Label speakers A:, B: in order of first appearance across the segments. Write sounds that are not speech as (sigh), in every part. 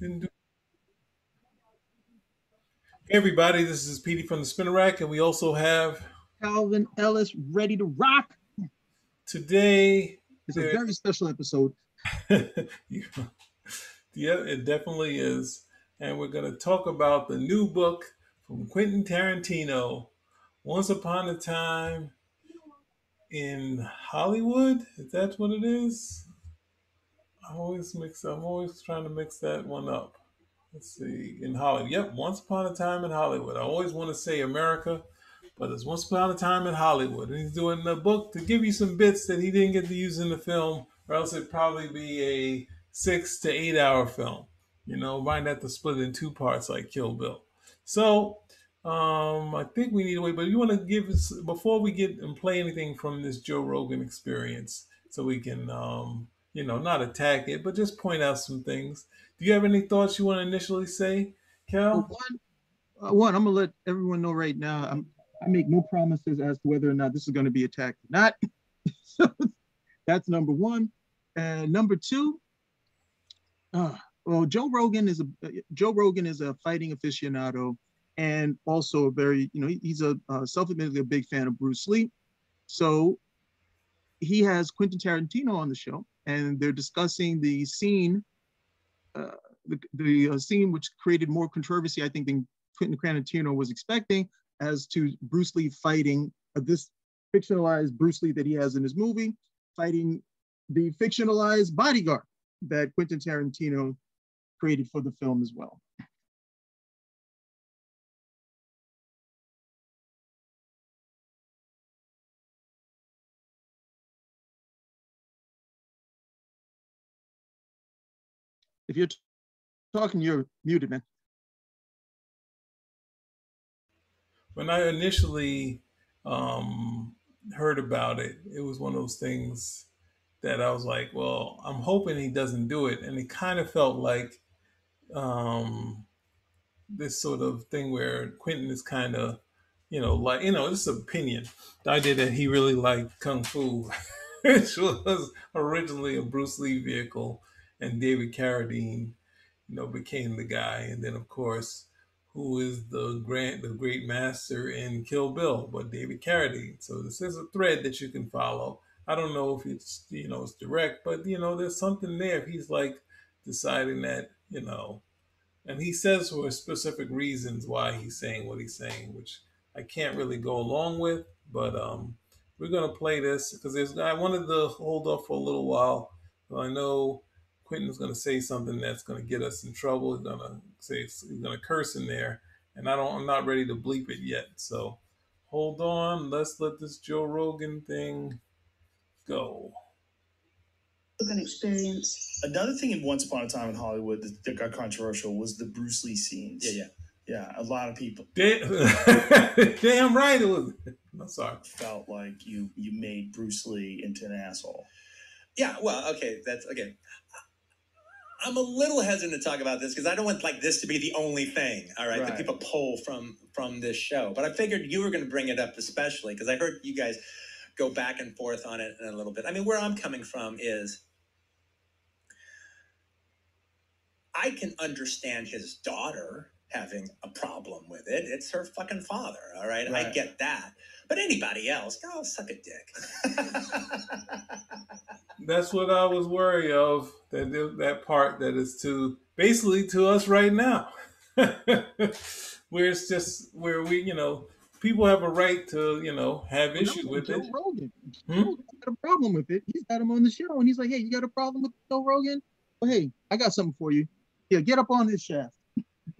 A: Didn't do. Hey everybody, this is Petey from the Spinner Rack, and we also have
B: Calvin Ellis ready to rock.
A: Today
B: it's a very special episode. (laughs)
A: yeah, it definitely is. And we're going to talk about the new book from Quentin Tarantino, Once Upon a Time in Hollywood. Is that what it is? I always mix. I'm always trying to mix that one up. Let's see. In Hollywood. Yep. Once upon a time in Hollywood. I always want to say America, but it's Once Upon a Time in Hollywood. And he's doing the book to give you some bits that he didn't get to use in the film, or else it'd probably be a six to eight hour film. You know, might have to split in two parts like Kill Bill. So um, I think we need to wait, but you want to give us before we get and play anything from this Joe Rogan experience, so we can, um, you know, not attack it, but just point out some things. Do you have any thoughts you want to initially say, Cal?
B: One, uh, one, I'm gonna let everyone know right now. I'm, I make no promises as to whether or not this is going to be attacked or not. (laughs) so that's number one. And number two, uh, well, Joe Rogan is a Joe Rogan is a fighting aficionado and also a very, you know, he's a uh, self-admittedly a big fan of Bruce Lee. So he has Quentin Tarantino on the show, and they're discussing the scene, uh, the, the uh, scene which created more controversy, I think, than Quentin Tarantino was expecting, as to Bruce Lee fighting uh, this fictionalized Bruce Lee that he has in his movie, fighting the fictionalized bodyguard that Quentin Tarantino created for the film as well. If you're talking, you're muted, man.
A: When I initially um, heard about it, it was one of those things that I was like, well, I'm hoping he doesn't do it. And it kind of felt like um, this sort of thing where Quentin is kind of, you know, like, you know, this opinion. The idea that he really liked Kung Fu, (laughs) which was originally a Bruce Lee vehicle and David Carradine, you know, became the guy. And then, of course, who is the grand, the great master in Kill Bill, but David Carradine. So this is a thread that you can follow. I don't know if it's you know it's direct, but you know there's something there. He's like deciding that you know, and he says for specific reasons why he's saying what he's saying, which I can't really go along with. But um, we're gonna play this because there's I wanted to hold off for a little while. I know Quentin's going to say something that's going to get us in trouble. He's going to say he's going to curse in there, and I don't. I'm not ready to bleep it yet. So hold on. Let's let this Joe Rogan thing go.
C: An experience.
D: Another thing in Once Upon a Time in Hollywood that, that got controversial was the Bruce Lee scenes.
E: Yeah, yeah.
D: Yeah, a lot of people.
A: Damn, (laughs) damn right it was. I'm sorry.
D: Felt like you you made Bruce Lee into an asshole.
E: Yeah, well, okay, that's okay. I'm a little hesitant to talk about this because I don't want like this to be the only thing, all right, right. that people pull from from this show. But I figured you were going to bring it up especially because I heard you guys go back and forth on it in a little bit. I mean, where I'm coming from is I can understand his daughter having a problem with it. It's her fucking father, all right? right. I get that. But anybody else, go oh, suck a dick. (laughs)
A: That's what I was worried of. That that part that is to basically to us right now, (laughs) where it's just where we, you know, people have a right to, you know, have well, issue with Joe it.
B: Rogan. Hmm? got a problem with it. He's got him on the show, and he's like, "Hey, you got a problem with Joe Rogan? Well, hey, I got something for you. Yeah, get up on this shaft."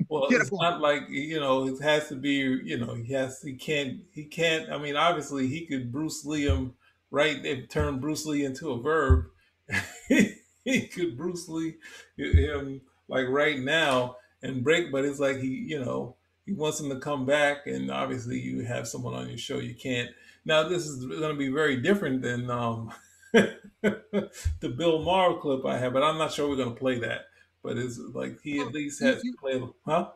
A: Well, it's not like you know it has to be. You know, he has. He can't. He can't. I mean, obviously, he could Bruce Lee him right. If turn Bruce Lee into a verb, (laughs) he could Bruce Lee him like right now and break. But it's like he, you know, he wants him to come back, and obviously, you have someone on your show. You can't. Now, this is going to be very different than um, (laughs) the Bill Maher clip I have, but I'm not sure we're going to play that but it's like he at least has you, played, huh?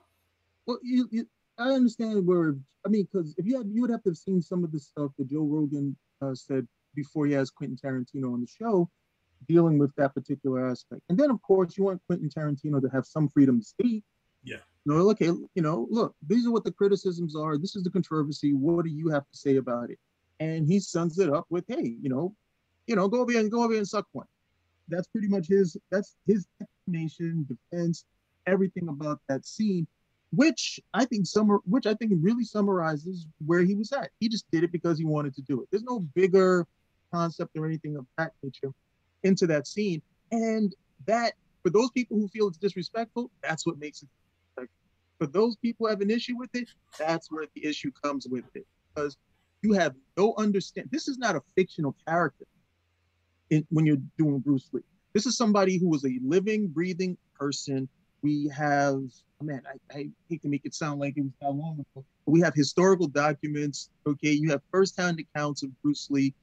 B: Well, you, you, I understand where I mean, because if you had, you would have to have seen some of the stuff that Joe Rogan uh, said before he has Quentin Tarantino on the show, dealing with that particular aspect. And then, of course, you want Quentin Tarantino to have some freedom to speak.
A: Yeah.
B: You know, okay, you know, look, these are what the criticisms are. This is the controversy. What do you have to say about it? And he sums it up with, hey, you know, you know, go over here and go over here and suck one. That's pretty much his. That's his explanation, defense, everything about that scene, which I think summer, which I think really summarizes where he was at. He just did it because he wanted to do it. There's no bigger concept or anything of that nature into that scene. And that, for those people who feel it's disrespectful, that's what makes it. For those people who have an issue with it, that's where the issue comes with it. Because you have no understand. This is not a fictional character in, when you're doing Bruce Lee. This is somebody who was a living, breathing person. We have, man, I, I hate to make it sound like it was that long ago, but we have historical documents. Okay, you have firsthand accounts of Bruce Lee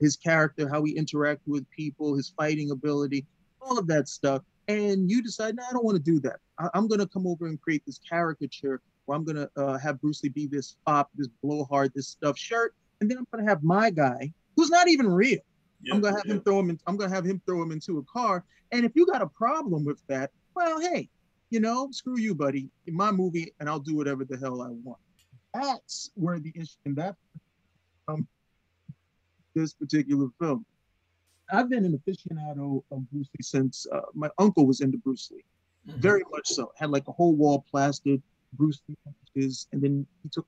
B: his character, how he interacted with people, his fighting ability, all of that stuff. And you decide, no, I don't want to do that. I, am going to come over and create this caricature where I'm going to uh, have Bruce Lee be this fop, this blowhard, this stuffed shirt. And then I'm going to have my guy, who's not even real. Yeah, I'm to have yeah. him throw him in, I'm to have him throw him into a car. And if you got a problem with that, well, hey, you know, screw you, buddy. In my movie, and I'll do whatever the hell I want. That's where the issue, in that um, this particular film. I've been an aficionado of Bruce Lee since uh, my uncle was into Bruce Lee, mm-hmm. very much so. Had like a whole wall plastered Bruce Lee images, and then he took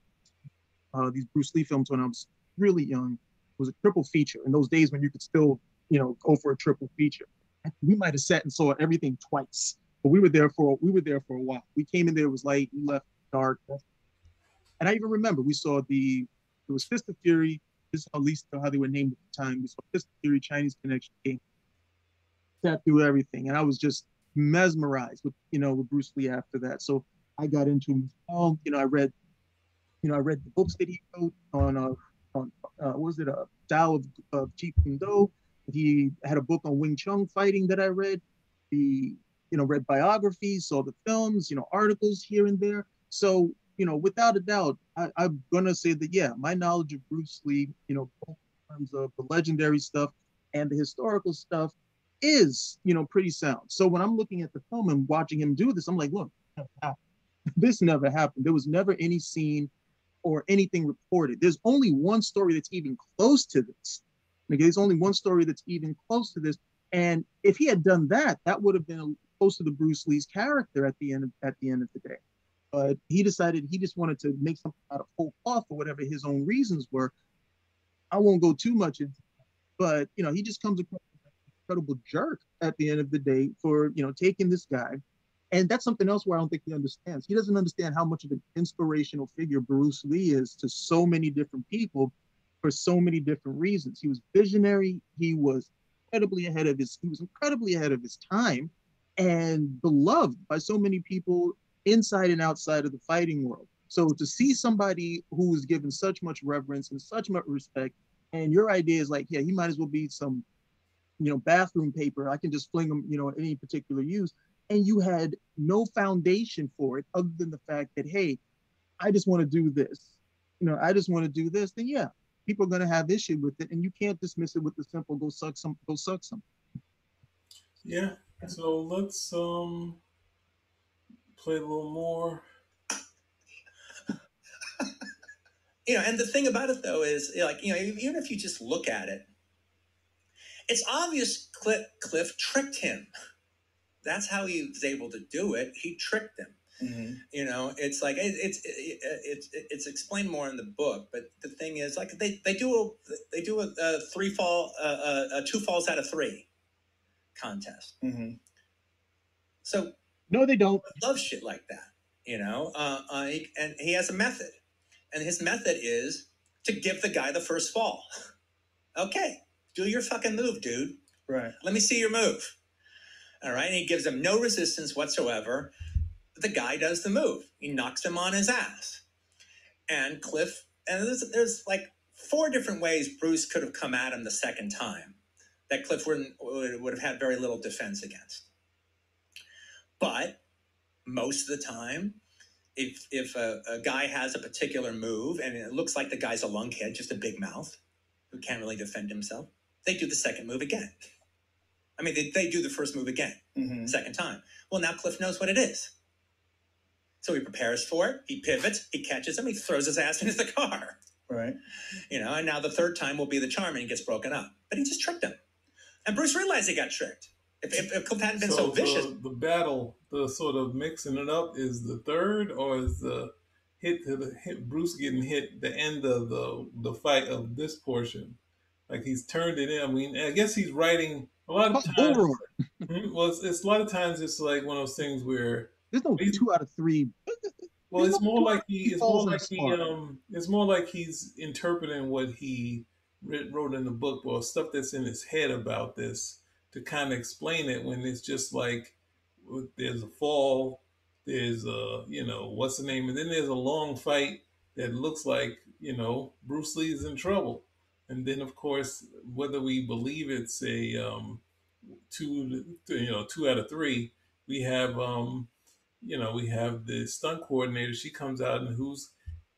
B: uh, these Bruce Lee films when I was really young. Was a triple feature in those days when you could still, you know, go for a triple feature. We might have sat and saw everything twice, but we were there for we were there for a while. We came in there, it was light, we left dark, and I even remember we saw the it was Fist of Fury, this is at least how they were named at the time. We saw Fist of Fury, Chinese Connection game. Sat through everything, and I was just mesmerized with you know with Bruce Lee after that. So I got into him. You know, I read, you know, I read the books that he wrote on uh on uh, was it a uh, Tao of, of Jeet Kune Do. He had a book on Wing Chun fighting that I read. He, you know read biographies, saw the films, you know articles here and there. So you know, without a doubt, I, am gonna say that yeah, my knowledge of Bruce Lee, you know, in terms of the legendary stuff and the historical stuff, is you know pretty sound. So when I'm looking at the film and watching him do this, I'm like, look, this never happened. There was never any scene or anything reported. There's only one story that's even close to this. Okay, there's only one story that's even close to this. And if he had done that, that would have been close to the Bruce Lee's character at the end of, at the end of the day but he decided he just wanted to make something out of whole cloth for whatever his own reasons were. I won't go too much into, but you know, he just comes across an incredible jerk at the end of the day for you know taking this guy, and that's something else where I don't think he understands. He doesn't understand how much of an inspirational figure Bruce Lee is to so many different people for so many different reasons. He was visionary. He was incredibly ahead of his. He was incredibly ahead of his time, and beloved by so many people inside and outside of the fighting world. So to see somebody who is given such much reverence and such much respect, and your idea is like, yeah, he might as well be some, you know, bathroom paper. I can just fling them, you know, any particular use. And you had no foundation for it other than the fact that, hey, I just want to do this. You know, I just want to do this. Then yeah, people are going to have issue with it, and you can't dismiss it with the simple "go suck some, go suck some."
A: Yeah. So let's um play a little more. (laughs)
E: you know, and the thing about it though is, like, you know, even if you just look at it, it's obvious Cliff, Cliff tricked him. That's how he was able to do it. He tricked him. Mm-hmm. You know, it's like it, it's it, it's it's explained more in the book, but the thing is, like they, they do a they do a, a three fall uh, a, a two falls out of three contest. Mm-hmm. So
B: no, they don't.
E: Love shit like that, you know. Uh, uh, he, and he has a method, and his method is to give the guy the first fall. (laughs) okay, do your fucking move, dude.
D: Right.
E: Let me see your move. All right, and he gives him no resistance whatsoever. The guy does the move. He knocks him on his ass. And Cliff, and there's, there's like four different ways Bruce could have come at him the second time that Cliff would, would have had very little defense against. But most of the time, if if a, a, guy has a particular move and it looks like the guy's a lunkhead, just a big mouth who can't really defend himself, they do the second move again. I mean, they, they do the first move again,
D: Mhm.
E: second time. Well, now Cliff knows what it is. So he prepares for it, he pivots, he catches him, he throws his ass (laughs) into the car.
D: Right.
E: You know, and now the third time will be the charm and he gets broken up. But he just tricked him. And Bruce realized he got tricked. If, if, if Cliff hadn't been so, vicious,
A: The, the battle, the sort of mixing it up, is the third, or is the hit to the hit Bruce getting hit the end of the the fight of this portion? Like he's turned it in. I mean, I guess he's writing a lot of times. Mhm. Well, it's, it's a lot of times it's like one of those things where
B: there's no two out of three.
A: Well, it's more like he. It's more like he. Um. It's more like he's interpreting what he writ- wrote in the book, or stuff that's in his head about this, to kind of explain it. When it's just like there's a fall, there's a you know what's the name, and then there's a long fight that looks like you know Bruce Lee's in trouble, and then of course whether we believe it's a um two you know two out of three, we have um you know, we have the stunt coordinator. She comes out and who's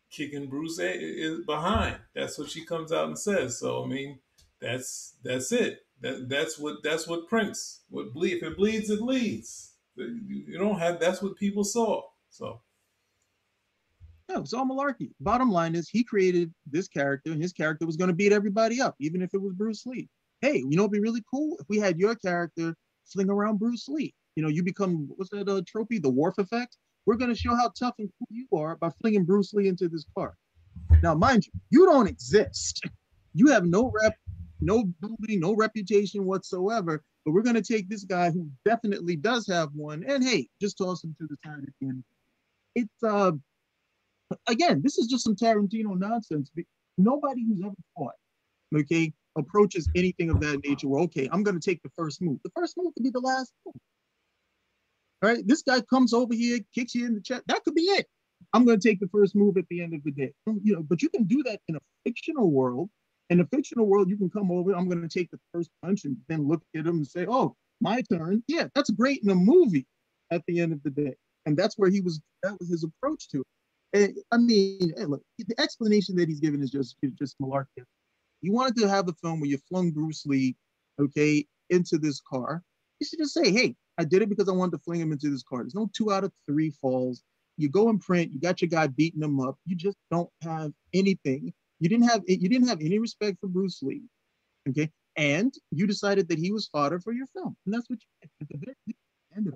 A: kicking Bruce is behind. That's what she comes out and says. So I mean, that's that's it. That that's what that's what Prince. What bleed if it bleeds, it leads. You don't have. That's what people saw. So
B: No, it's all malarkey. Bottom line is he created this character, and his character was going to beat everybody up, even if it was Bruce Lee. Hey, you know, it'd be really cool if we had your character fling around Bruce Lee. You know, you become what's that uh, trophy, the Worf Effect. We're going to show how tough and cool you are by flinging Bruce Lee into this car. Now, mind you, you don't exist. You have no rep, no ability, no reputation whatsoever. But we're going to take this guy who definitely does have one, and hey, just toss him to the side again. It's uh again, this is just some Tarantino nonsense. Nobody who's ever fought, okay, approaches anything of that nature. Where okay, I'm going to take the first move. The first move could be the last move. All right, this guy comes over here, kicks you in the chest. That could be it. I'm going to take the first move at the end of the day. Um, you know, but you can do that in a fictional world. In a fictional world, you can come over. I'm going to take the first punch and then look at him and say, "Oh, my turn." Yeah, that's great in a movie. At the end of the day, and that's where he was. That was his approach to it. I mean, look, the explanation that he's given is just just malarkey. You wanted to have a film where you flung Bruce Lee, okay, into this car. You should just say, "Hey, I did it because I wanted to fling him into this car." There's no two out of three falls. You go and print. You got your guy beating him up. You just don't have anything. You didn't have you didn't have any respect for Bruce Lee, okay? And you decided that he was fodder for your film, and that's what you did. At the very.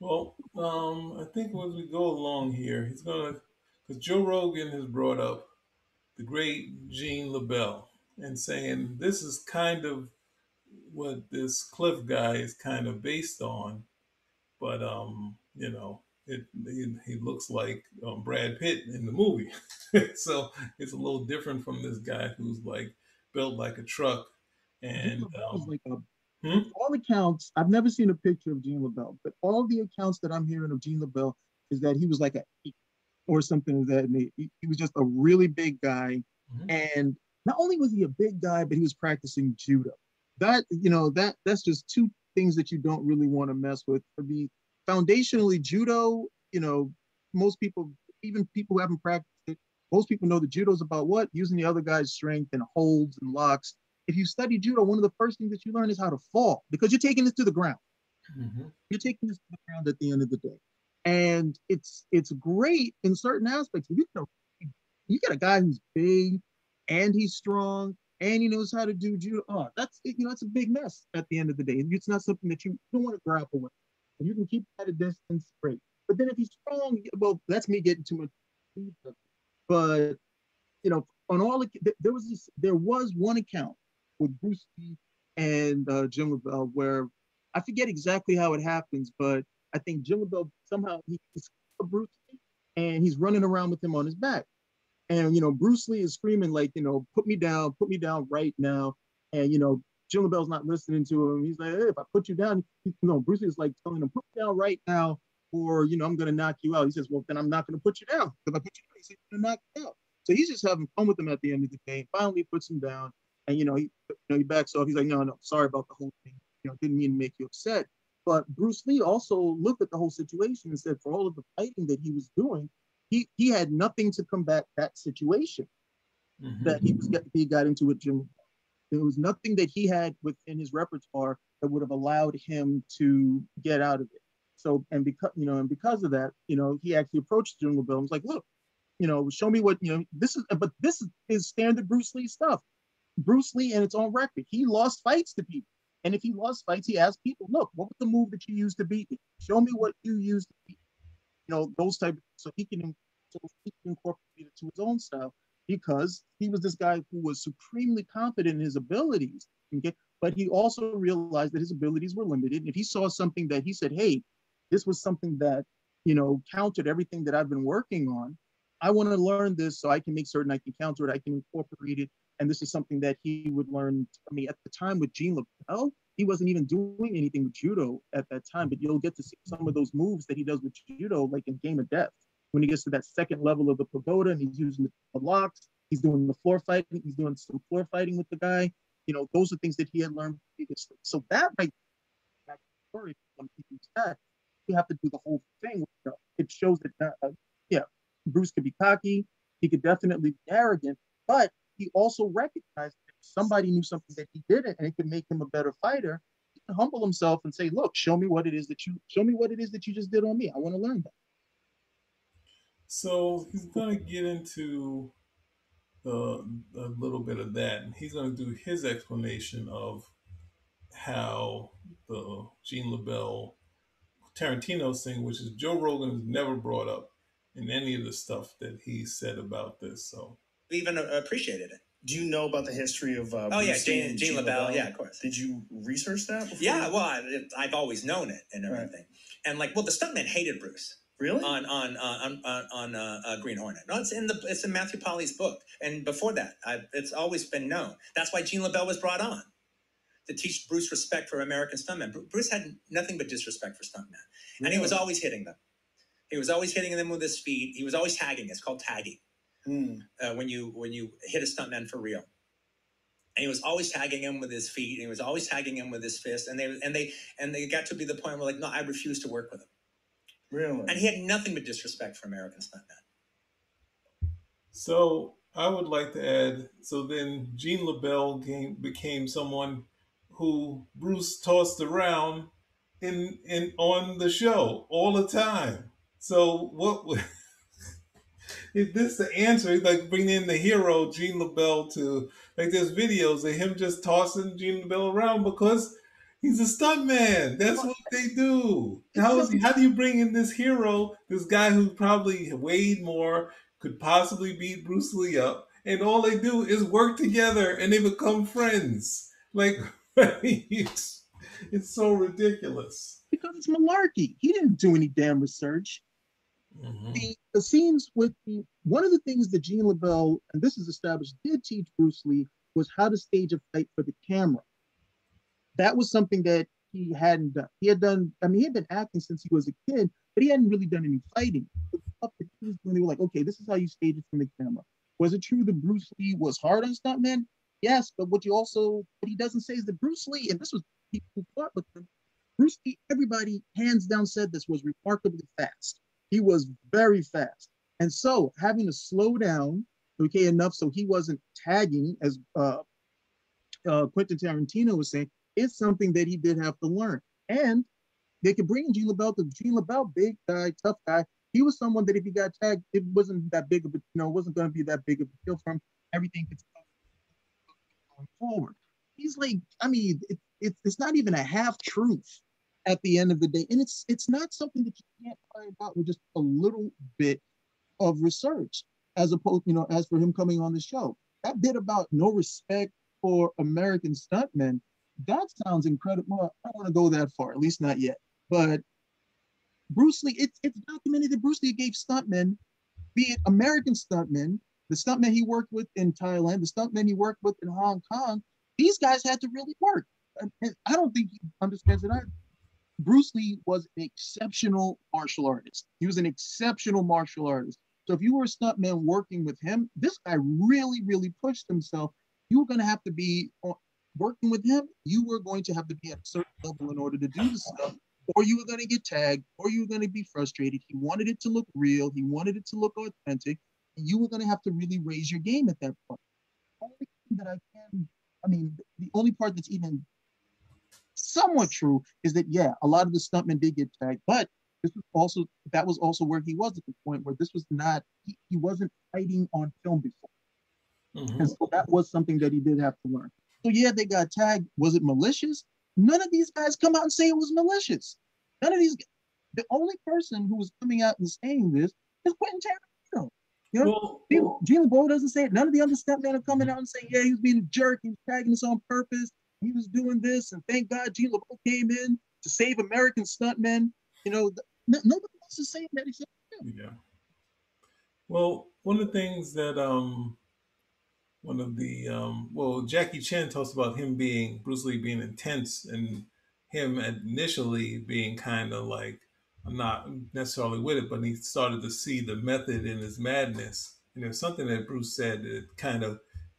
A: Well, um, I think as we go along here, he's gonna because Joe Rogan has brought up the great Gene LeBell and saying this is kind of what this Cliff guy is kind of based on, but um, you know, it he, he looks like um, Brad Pitt in the movie, (laughs) so it's a little different from this guy who's like built like a truck and
B: Gene LeBell is
A: um,
B: like a
A: Hmm?
B: all accounts, I've never seen a picture of Gene LeBell, but all the accounts that I'm hearing of Gene LeBell is that he was like a eight or something of that. nature. He, he was just a really big guy.
A: Mhm.
B: And not only was he a big guy, but he was practicing judo. That, you know, that that's just two things that you don't really want to mess with. For me, foundationally, judo, you know, most people, even people who haven't practiced it, most people know that judo is about what? Using the other guy's strength and holds and locks if you study judo, one of the first things that you learn is how to fall because you're taking this to the ground.
A: Mhm.
B: You're taking this to the ground at the end of the day, and it's it's great in certain aspects. You know, you get a guy who's big and he's strong and he knows how to do judo. Oh, that's you know, it's a big mess at the end of the day. It's not something that you don't want to grapple with. And you can keep at a distance, great. But then if he's strong, well, that's me getting too much. But you know, on all there was this, there was one account with Bruce Lee and uh, Jim LeBell where I forget exactly how it happens, but I think Jim LeBell somehow he, he's Bruce Lee and he's running around with him on his back. And you know, Bruce Lee is screaming like, you know, put me down, put me down right now. And you know, Jim LeBell's not listening to him. He's like, hey, if I put you down, you know, Bruce is like telling him, put me down right now, or you know, I'm gonna knock you out. He says, well, then I'm not gonna put you down. If I put you down, he gonna knock you out. So he's just having fun with him at the end of the day. Finally puts him down. And you know, he you know, he backs off. He's like, no, no, sorry about the whole thing. You know, didn't mean to make you upset. But Bruce Lee also looked at the whole situation and said, for all of the fighting that he was doing, he he had nothing to combat that situation
A: Mhm.
B: that he was he got into with Jim. There was nothing that he had within his repertoire that would have allowed him to get out of it. So, and because you know, and because of that, you know, he actually approached Gene LeBell and was like, "Look, you know, show me what you know. This is, but this is standard Bruce Lee stuff. Bruce Lee and its own record. He lost fights to people, and if he lost fights, he asked people, "Look, what was the move that you used to beat me? Show me what you used to beat." You know, those type. So he can, so he can incorporate it to his own style because he was this guy who was supremely confident in his abilities. Okay, but he also realized that his abilities were limited. If he saw something that he said, "Hey, this was something that you know countered everything that I've been working on," I want to learn this so I can make certain I can counter it, I can incorporate it. And this is something that he would learn. I mean, at the time with Gene LeBell, he wasn't even doing anything with judo at that time, but you'll get to see some of those moves that he does with judo, like in Game of Death, when he gets to that second level of the pagoda and he's using the locks, he's doing the floor fighting, he's doing some floor fighting with the guy. You know, those are things that he had learned previously. So that right, that story, you have to do the whole thing. It shows that, uh, yeah, Bruce could be cocky, he could definitely be arrogant, but he also recognized that somebody knew something that he didn't and it could make him a better fighter, he humble himself and say, look, show me what it is that you show me what it is that you just did on me. I want to learn that.
A: So he's gonna get into the, a little bit of that, and he's gonna do his explanation of how the Gene LeBell Tarantino thing, which is Joe Rogan never brought up in any of the stuff that he said about this. So
E: even uh, appreciated it.
D: Do you know about the history of? Uh,
E: Oh yeah, Gene,
D: and
E: Gene LeBell. Yeah, of course.
D: Did you research that? Before?
E: Yeah, well, I, I've always known it and
D: Right.
E: everything. And like, well, the stuntman hated Bruce
D: Really?
E: on on uh, on on, on uh, uh, Green Hornet. No, it's in the it's in Matthew Polly's book. And before that, I, it's always been known. That's why Gene LeBell was brought on to teach Bruce respect for American stuntmen. Bru- Bruce had nothing but disrespect for stuntmen, and he was always hitting them. He was always hitting them with his feet. He was always tagging. It's called tagging
D: Hmm.
E: uh, when you when you hit a stuntman for real. And he was always tagging him with his feet, and he was always tagging him with his fist, and they and they and they got to be the point where like, no, I refuse to work with him.
D: Really?
E: And he had nothing but disrespect for American stuntmen.
A: So I would like to add. So then Gene LeBell came, became someone who Bruce tossed around in in on the show all the time. So what? (laughs) would- If this is the answer, he's like bringing in the hero Gene LeBell to like there's videos of him just tossing Gene LeBell around because he's a stuntman. That's what they do. How is how do you bring in this hero, this guy who probably weighed more, could possibly beat Bruce Lee up, and all they do is work together and they become friends. Like (laughs) it's, it's so ridiculous.
B: Because it's malarkey. He didn't do any damn research. Mm-hmm. the, the scenes with the one of the things that Gene LeBell, and this is established, did teach Bruce Lee was how to stage a fight for the camera. That was something that he hadn't done. He had done, I mean, he had been acting since he was a kid, but he hadn't really done any fighting. The stuff that he was doing, they were like, okay, this is how you stage it from the camera. Was it true that Bruce Lee was hard on stuntmen? Yes, but what you also, what he doesn't say is that Bruce Lee, and this was people who fought with him, Bruce Lee, everybody hands down said this was remarkably fast. He was very fast. And so having to slow down, okay, enough so he wasn't tagging, as uh, uh, Quentin Tarantino was saying, is something that he did have to learn. And they could bring in Gene LeBell to Gene LeBell, big guy, tough guy. He was someone that if he got tagged, it wasn't that big of a, you know, it wasn't going to be that big of a deal for him. Everything could going forward. He's like, I mean, it, it, it's not even a half truth at the end of the day, and it's it's not something that you can't find out with just a little bit of research, as opposed, you know, as for him coming on the show. That bit about no respect for American stuntmen, that sounds incredible. I don't want to go that far, at least not yet. But Bruce Lee, it's it's documented that Bruce Lee gave stuntmen, be it American stuntmen, the stuntmen he worked with in Thailand, the stuntmen he worked with in Hong Kong, these guys had to really work. And I don't think he understands it either. Bruce Lee was an exceptional martial artist. He was an exceptional martial artist. So if you were a stuntman working with him, this guy really, really pushed himself. You were going to have to be uh, working with him. You were going to have to be at a certain level in order to do this stuff, or you were going to get tagged, or you were going to be frustrated. He wanted it to look real. He wanted it to look authentic. And you were going to have to really raise your game at that point. The only thing that I can I mean, the only part that's even somewhat true is that yeah, a lot of the stuntmen did get tagged, but this was also that was also where he was at the point where this was not he, he wasn't fighting on film before.
A: Mhm.
B: And so that was something that he did have to learn. So yeah, they got tagged. Was it malicious? None of these guys come out and say it was malicious. None of these. The only person who was coming out and saying this is Quentin Tarantino. You know,
A: Well,
B: Gene LeBell doesn't say it. None of the other stuntmen are coming out and saying, yeah, he was being a jerk. He was tagging us on purpose. He was doing this. And thank God Gene LeBell came in to save American stuntmen. You know, th- nobody else is saying that except him.
A: Yeah. Well, one of the things that um one of the um well Jackie Chan talks about him being Bruce Lee being intense and him initially being kind of like I'm not necessarily with it, but he started to see the method in his madness. And there's something that Bruce said that kind of,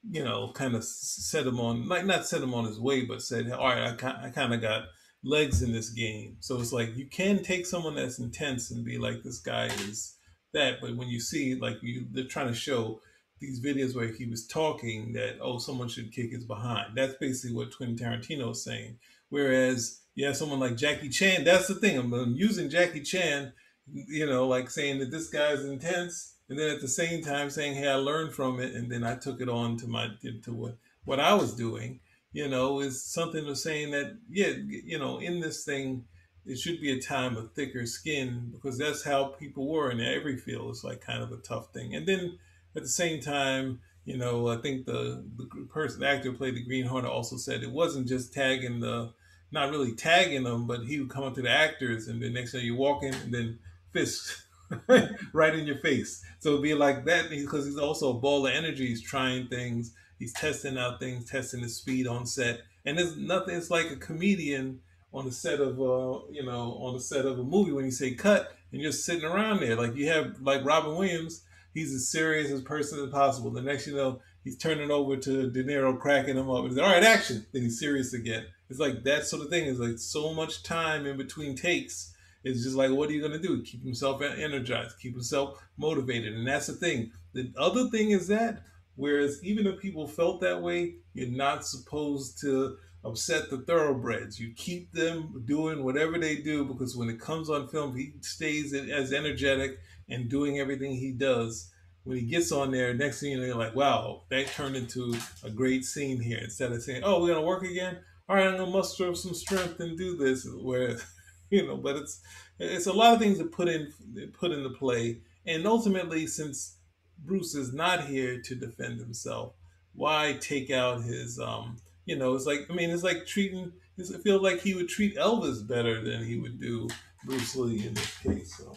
A: you know, kind of set him on, like not set him on his way, but said, all right, I, I kind of got legs in this game. So it's like you can take someone that's intense and be like, this guy is that. But when you see, like, you they're trying to show these videos where he was talking that, oh, someone should kick his behind. That's basically what Quentin Tarantino is saying. Whereas, yeah, someone like Jackie Chan, that's the thing. I'm, I'm using Jackie Chan, you know, like saying that this guy's intense, and then at the same time saying, hey, I learned from it, and then I took it on to my to what what I was doing. You know, is something of saying that, yeah, you know, in this thing, it should be a time of thicker skin because that's how people were in every field. It's like kind of a tough thing, and then at the same time, you know, I think the the person the actor who played the Green Hornet also said it wasn't just tagging the, not really tagging them, but he would come up to the actors, and then next thing you walk in, and then fist (laughs) right in your face. So it'd be like that because he's also a ball of energy. He's trying things, he's testing out things, testing his speed on set, and there's nothing. It's like a comedian on the set of uh, you know, on the set of a movie when you say cut, and you're sitting around there like you have like Robin Williams he's as serious as person as possible. The next you know, he's turning over to De Niro, cracking him up. He's like, all right, action. Then he's serious again. It's like that sort of thing. It's like so much time in between takes. It's just like, what are you going to do? Keep himself energized, keep himself motivated. And that's the thing. The other thing is that, whereas even if people felt that way, you're not supposed to upset the thoroughbreds. You keep them doing whatever they do because when it comes on film, he stays as energetic and doing everything he does. When he gets on there, next thing you know, you're like, wow, that turned into a great scene here. Instead of saying, oh, we're gonna work again. All right, I'm gonna muster up some strength and do this. Where, (laughs) (laughs) you know, but it's it's a lot of things that put in put into play. And ultimately, since Bruce is not here to defend himself, why take out his um, you know, it's like I mean, it's like treating. It feels like he would treat Elvis better than he would do Bruce Lee in this case. So.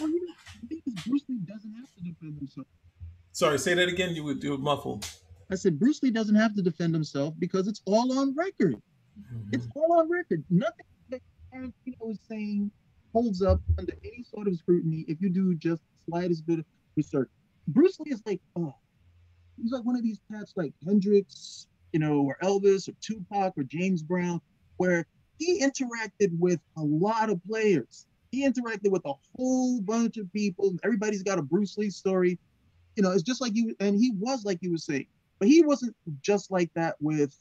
B: Well, you know, the thing is, Bruce Lee doesn't have to defend himself.
A: Sorry, say that again. You would do it muffled.
B: I said Bruce Lee doesn't have to defend himself because it's all on record.
A: Mm-hmm.
B: It's all on record. Nothing Tarantino is saying holds up under any sort of scrutiny if you do just the slightest bit of research. Bruce Lee is like, oh, he's like one of these cats like Hendrix, you know, or Elvis or Tupac or James Brown, where he interacted with a lot of players. He interacted with a whole bunch of people. Everybody's got a Bruce Lee story. You know, it's just like you, and he was like you were saying, but he wasn't just like that with,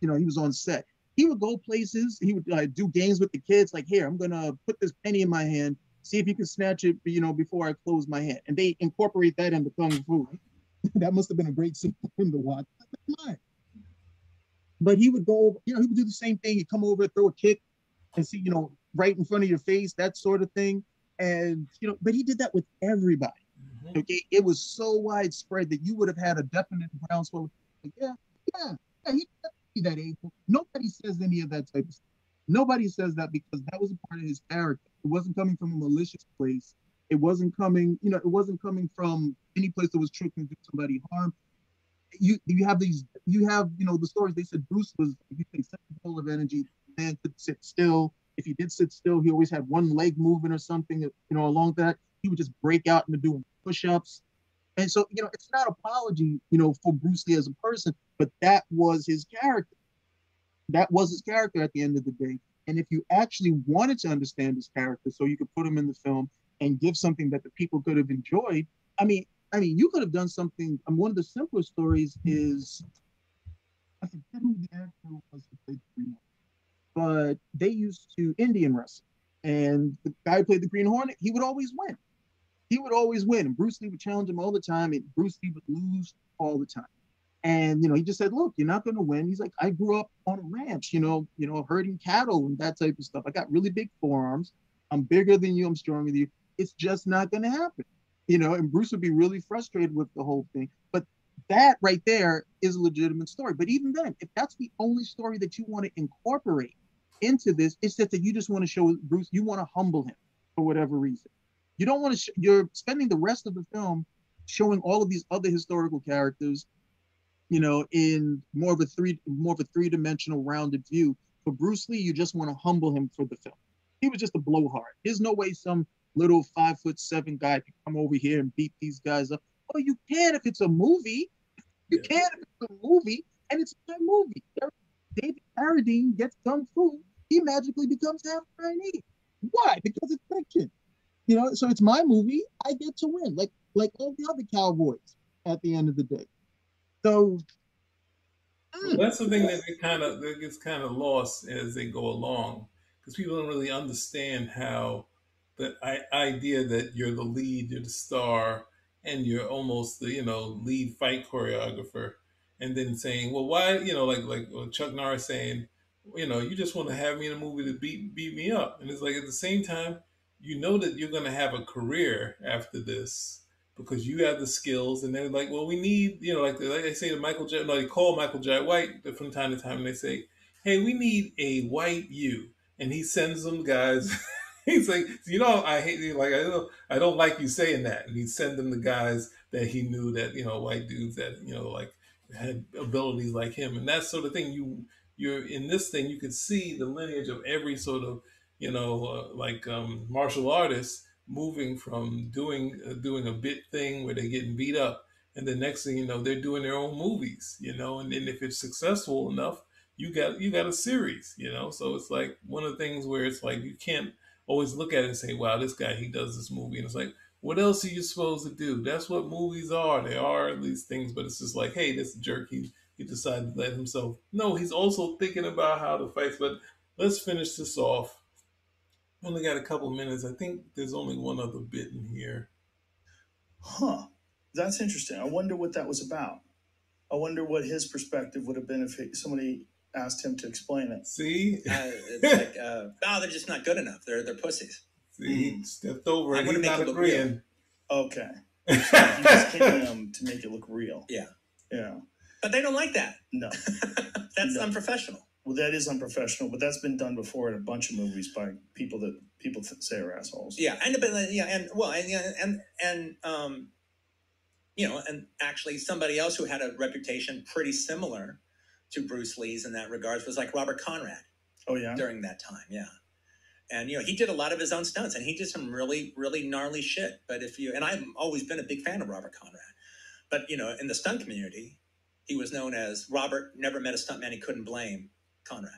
B: you know, he was on set. He would go places. He would uh, do games with the kids. Like, here, I'm gonna put this penny in my hand. See if you can snatch it, you know, before I close my hand. And they incorporate that into kung fu. (laughs) that must have been a great scene for him to watch. But he would go, you know, he would do the same thing. He'd come over, throw a kick, and see, you know, right in front of your face, that sort of thing. And you know, but he did that with everybody.
A: Mm-hmm.
B: Okay, it was so widespread that you would have had a definite groundswell. Like, yeah, yeah, yeah, he be that able. Nobody says any of that type of stuff. Nobody says that because that was a part of his character. It wasn't coming from a malicious place. It wasn't coming, you know, it wasn't coming from any place that was trying to do somebody harm. You you have these, you have, you know, the stories. They said Bruce was, if you take such full of energy, man could sit still. If he did sit still, he always had one leg moving or something, you know, along that. He would just break out into doing push-ups. And so, you know, it's not apology, you know, for Bruce Lee as a person, but that was his character. That was his character at the end of the day. And if you actually wanted to understand his character, so you could put him in the film and give something that the people could have enjoyed, I mean, I mean, you could have done something. Um, one of the simpler stories is I forget who the actor was who played the Green Hornet, but they used to Indian wrestle, and the guy who played the Green Hornet, he would always win. He would always win, and Bruce Lee would challenge him all the time, and Bruce Lee would lose all the time. And you know, he just said, "Look, you're not going to win." He's like, "I grew up on a ranch, you know, you know, herding cattle and that type of stuff. I got really big forearms. I'm bigger than you. I'm stronger than you. It's just not going to happen." You know, and Bruce would be really frustrated with the whole thing. But that right there is a legitimate story. But even then, if that's the only story that you want to incorporate into this, it's just that you just want to show Bruce, you want to humble him for whatever reason. You don't want to. Sh- you're spending the rest of the film showing all of these other historical characters, you know, in more of a three, more of a three-dimensional rounded view. For Bruce Lee, you just want to humble him for the film. He was just a blowhard. There's no way some little five foot seven guy can come over here and beat these guys up. Oh, you can if it's a movie. You
A: Yeah.
B: can if it's a movie, and it's a movie. David Carradine gets kung fu, he magically becomes half Chinese. Why? Because it's fiction. You know, so it's my movie. I get to win, like like all the other cowboys at the end of the day. So mm,
A: That's the thing that they kind of that gets kind of lost as they go along because people don't really understand how the idea that you're the lead, you're the star, and you're almost the you know lead fight choreographer, and then saying, well, why you know like like uh, Chuck Norris saying, you know, you just want to have me in a movie to beat beat me up, and it's like at the same time, you know that you're going to have a career after this because you have the skills, and they're like, well, we need, you know, like, like they say to Michael Jai No, they call Michael Jai White from time to time, and they say, hey, we need a white you, and he sends them guys. (laughs) He's like, you know, I hate you. Like, I don't, I don't like you saying that. And he'd send them the guys that he knew that you know, white dudes that you know, like had abilities like him, and that sort of thing. You, you're in this thing. You could see the lineage of every sort of, you know, uh, like um, martial artist moving from doing uh, doing a bit thing where they're getting beat up, and the next thing you know, they're doing their own movies. You know, and then if it's successful enough, you got you got a series. You know, so it's like one of the things where it's like you can't always look at it and say, "Wow, this guy he does this movie," and it's like. What else are you supposed to do? That's what movies are. They are these things, but it's just like, hey, this jerk, he he decided to let himself. No, he's also thinking about how to fight. But let's finish this off. We only got a couple minutes. I think there's only one other bit in here.
D: Huh. That's interesting. I wonder what that was about. I wonder what his perspective would have been if he, somebody asked him to explain it.
A: See,
E: Uh, it's like, uh, no, (laughs) they're just not good enough. They're they're pussies.
A: see, he stepped over
E: I
A: it.
E: wanna
A: He's
E: make
A: not
E: it look
A: agreeing.
D: Okay. (laughs) He was hitting them to make it look real.
E: Yeah.
D: Yeah.
E: But they don't like that.
D: No. (laughs)
E: That's
D: No.
E: unprofessional.
D: Well, that is unprofessional, but that's been done before in a bunch of movies by people that people th- say are assholes.
E: Yeah, and but uh, yeah, and well, and yeah, and and um, you know, and actually, somebody else who had a reputation pretty similar to Bruce Lee's in that regards was like Robert Conrad
D: Oh yeah.
E: during that time. Yeah. And you know he did a lot of his own stunts, and he did some really, really gnarly shit. But if you and I've always been a big fan of Robert Conrad, but you know in the stunt community, he was known as Robert. Never met a stuntman he couldn't blame Conrad.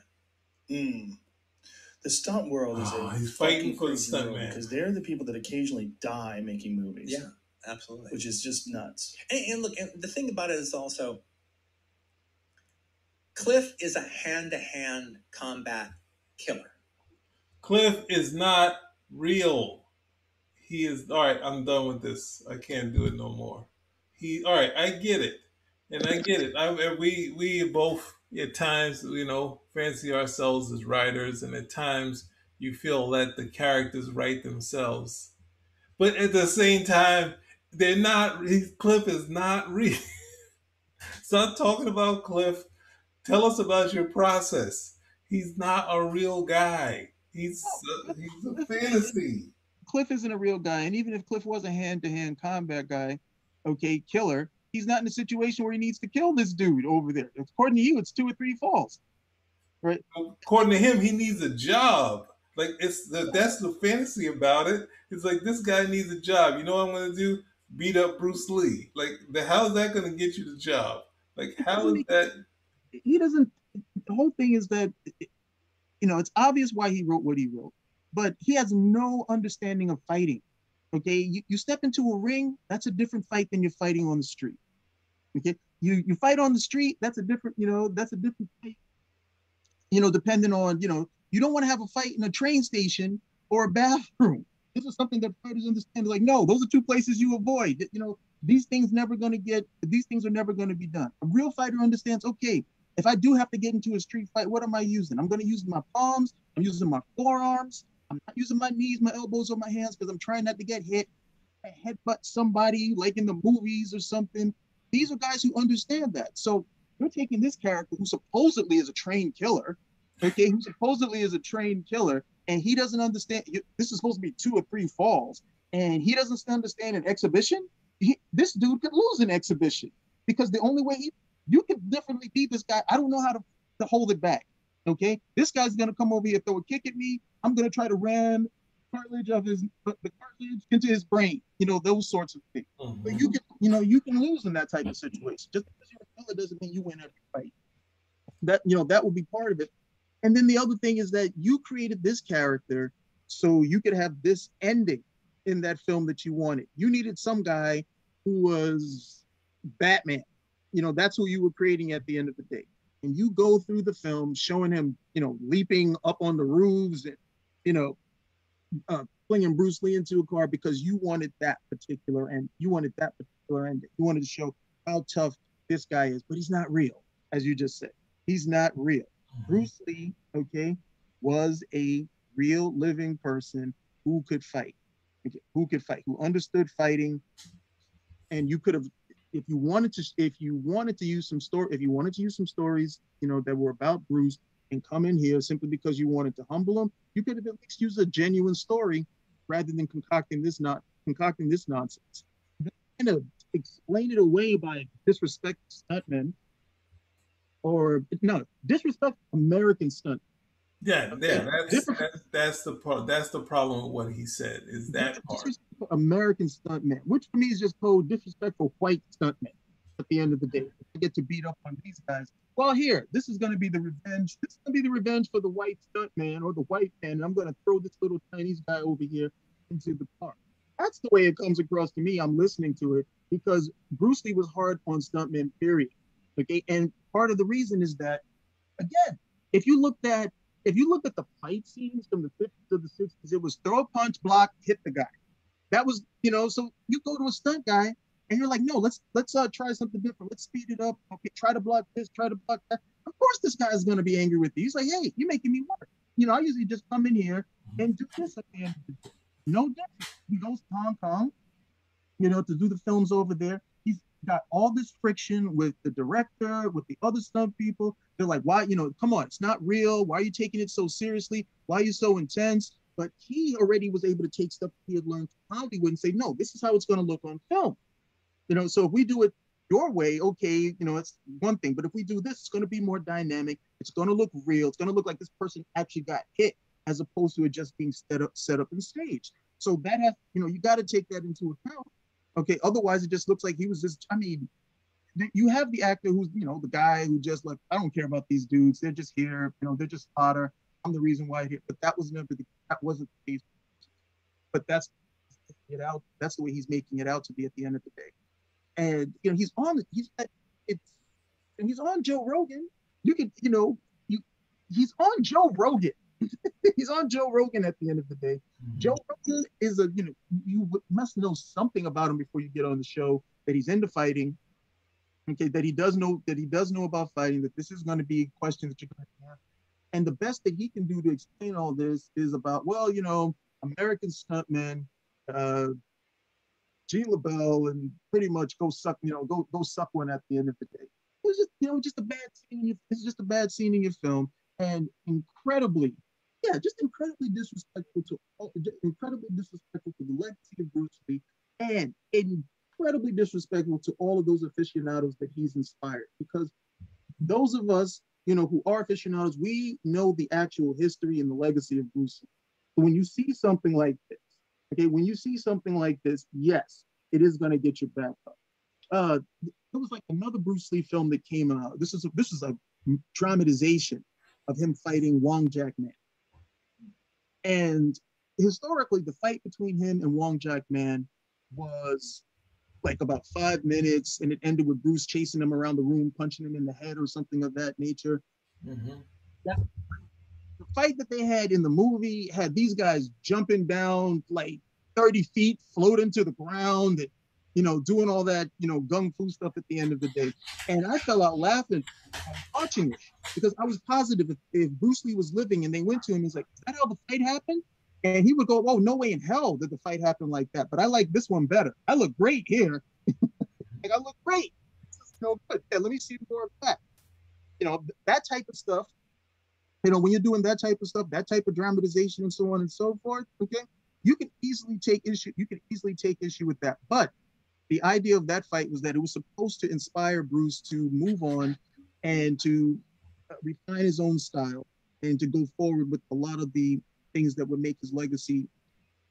D: Mm. The stunt world is
A: Oh,
D: a
A: he's fighting for the
D: crazy
A: stunt
D: world
A: man.
D: because they're the people that occasionally die making movies.
E: Yeah, absolutely.
D: Which is just nuts.
E: And, and look, and the thing about it is also, Cliff is a hand-to-hand combat killer.
A: Cliff is not real. He is all right. I'm done with this. I can't do it no more. He all right. I get it, and I get it. I we we both at times you know fancy ourselves as writers, and at times you feel that the characters write themselves, but at the same time they're not. Cliff is not (laughs) real. Stop talking about Cliff. Tell us about your process. He's not a real guy. He's uh, he's a fantasy.
B: Cliff isn't a real guy, and even if Cliff was a hand-to-hand combat guy, okay, killer, he's not in a situation where he needs to kill this dude over there. According to you, it's two or three falls. Right.
A: According to him, he needs a job. Like it's the that's the fantasy about it. It's like this guy needs a job. You know what I'm gonna do? Beat up Bruce Lee. Like the how's that gonna get you the job? Like how is that?
B: He doesn't. The whole thing is that, you know, it's obvious why he wrote what he wrote, but he has no understanding of fighting. Okay, you, you step into a ring, that's a different fight than you're fighting on the street. Okay, You you fight on the street, that's a different, you know, that's a different. You know, depending on, you know, you don't want to have a fight in a train station or a bathroom. (laughs) This is something that fighters understand. Like, no, those are two places you avoid. You know, these things never going to get. These things are never going to be done. A real fighter understands. Okay, if I do have to get into a street fight, what am I using? I'm going to use my palms. I'm using my forearms. I'm not using my knees, my elbows, or my hands because I'm trying not to get hit. Headbutt somebody like in the movies or something. These are guys who understand that. So you're taking this character who supposedly is a trained killer, okay, who supposedly is a trained killer, and he doesn't understand. This is supposed to be two or three falls, and he doesn't understand an exhibition. He, this dude could lose an exhibition because the only way he, you could definitely beat this guy. I don't know how to, to hold it back. Okay, this guy's gonna come over here, throw a kick at me. I'm gonna try to ram cartilage of his the cartilage into his brain. You know those sorts of things. Mm-hmm. But you can you know you can lose in that type of situation. Just because you're a killer doesn't mean you win every fight. That you know that will be part of it. And then the other thing is that you created this character so you could have this ending in that film that you wanted. You needed some guy who was Batman. You know that's who you were creating at the end of the day and you go through the film showing him, you know, leaping up on the roofs and, you know, uh, flinging Bruce Lee into a car because you wanted that particular and you wanted that particular ending. You wanted to show how tough this guy is, but he's not real, as you just said. He's not real. Mm-hmm. Bruce Lee, okay, was a real living person who could fight, okay, who could fight, who understood fighting, and you could have if you wanted to if you wanted to use some story if you wanted to use some stories you know that were about bruce and come in here simply because you wanted to humble them, you could have at least used a genuine story rather than concocting this not concocting this nonsense kind of explain it away by disrespect stuntmen or no disrespect american stunt
A: yeah, yeah, that's, that's, that's the part. That's the problem with what he said. Is that part?
B: American stuntman, which for me is just called disrespectful white stuntman. At the end of the day, I get to beat up on these guys. Well, here, this is going to be the revenge. This is going to be the revenge for the white stuntman or the white man. And I'm going to throw this little Chinese guy over here into the park. That's the way it comes across to me. I'm listening to it because Bruce Lee was hard on stuntmen. Period. Okay, and part of the reason is that, again, if you looked at if you look at the fight scenes from the 50s to the 60s, it was throw a punch, block, hit the guy. That was, you know, so you go to a stunt guy and you're like, no, let's let's uh, try something different. Let's speed it up. Okay, try to block this, try to block that. Of course, this guy is going to be angry with you. He's like, hey, you're making me work. You know, I usually just come in here and do this at the end of the day. No different. He goes to Hong Kong, you know, to do the films over there. He's got all this friction with the director, with the other stunt people. They're like, why, you know, come on, it's not real. Why are you taking it so seriously? Why are you so intense? But he already was able to take stuff he had learned from Hollywood and say, no, this is how it's going to look on film. You know, so if we do it your way, okay, you know, it's one thing. But if we do this, it's going to be more dynamic. It's going to look real. It's going to look like this person actually got hit, as opposed to it just being set up, set up and staged. So that has, you know, you got to take that into account. Okay, otherwise it just looks like he was just. I mean, you have the actor who's, you know, the guy who just like, I don't care about these dudes. They're just here. You know, they're just fodder. I'm the reason why here. But that was never the that wasn't the case. But that's it out. That's the way he's making it out to be at the end of the day. And you know, he's on. He's it's and he's on Joe Rogan. You could, you know, you he's on Joe Rogan. (laughs) he's on Joe Rogan at the end of the day. Mm-hmm. Joe Rogan is a, you know, you must know something about him before you get on the show that he's into fighting. Okay, that he does know that he does know about fighting, that this is going to be questions that you're going to have and the best that he can do to explain all this is about, well, you know, American stuntman, uh, G LeBell, and pretty much go suck, you know, go go suck one at the end of the day. It was just, you know, just a bad scene. It's just a bad scene in your film, and incredibly, yeah, just incredibly disrespectful to, incredibly disrespectful to the legacy of Bruce Lee, and incredibly disrespectful to all of those aficionados that he's inspired. Because those of us you know, who are aficionados, we know the actual history and the legacy of Bruce Lee. So when you see something like this, okay, when you see something like this, yes, it is going to get your back up. Uh, there was like another Bruce Lee film that came out. This is a, this is a dramatization of him fighting Wong Jack Man. And historically, the fight between him and Wong Jack Man was like about five minutes, and it ended with Bruce chasing him around the room, punching him in the head or something of that nature.
A: Mhm.
B: The fight that they had in the movie had these guys jumping down like 30 feet, floating to the ground, and you know, doing all that, you know, gung fu stuff at the end of the day. And I fell out laughing watching it because I was positive if, if Bruce Lee was living and they went to him, he's like, Is that how the fight happened? And he would go, Oh, no way in hell did the fight happen like that. But I like this one better. I look great here. (laughs) like I look great. This is no good. Yeah, let me see more of that. You know, that type of stuff. You know, when you're doing that type of stuff, that type of dramatization and so on and so forth, okay, you can easily take issue, you can easily take issue with that. But the idea of that fight was that it was supposed to inspire Bruce to move on and to uh, refine his own style and to go forward with a lot of the things that would make his legacy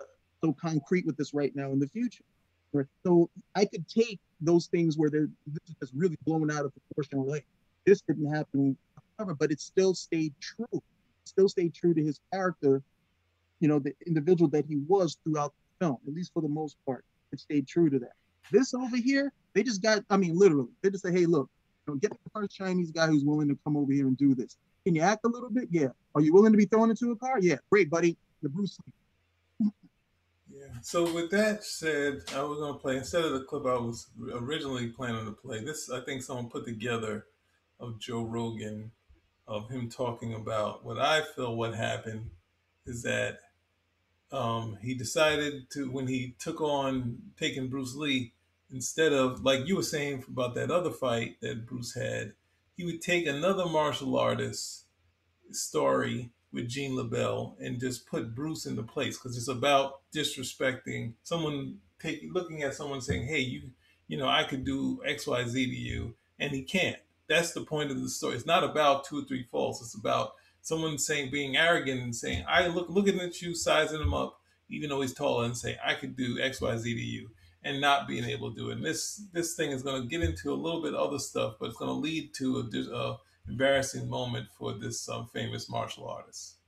B: uh, so concrete with this right now in the future. So I could take those things where they're this is just really blown out of proportion. Like this didn't happen, however, but it still stayed true. Still stayed true to his character, you know, the individual that he was throughout the film, at least for the most part. It stayed true to that. This over here, they just got, I mean, literally, they just say, hey, look, you know, get the first Chinese guy who's willing to come over here and do this. Can you act a little bit? Yeah. Are you willing to be thrown into a car? Yeah. Great, buddy. The Bruce Lee.
A: Yeah. So with that said, I was gonna play instead of the clip I was originally planning to play. This I think someone put together of Joe Rogan of him talking about what I feel what happened is that um, he decided to when he took on taking Bruce Lee instead of like you were saying about that other fight that Bruce had, he would take another martial artist story with Gene LeBell and just put Bruce into place because it's about disrespecting someone, taking looking at someone saying, "Hey, you, you know, I could do X, Y, Z to you," and he can't. That's the point of the story. It's not about two or three faults. It's about someone saying being arrogant and saying, "I look looking at you, sizing him up, even though he's taller, and say I could do X, Y, Z to you." And not being able to do it. And this this thing is going to get into a little bit other stuff, but it's going to lead to a, a embarrassing moment for this um, famous martial artist.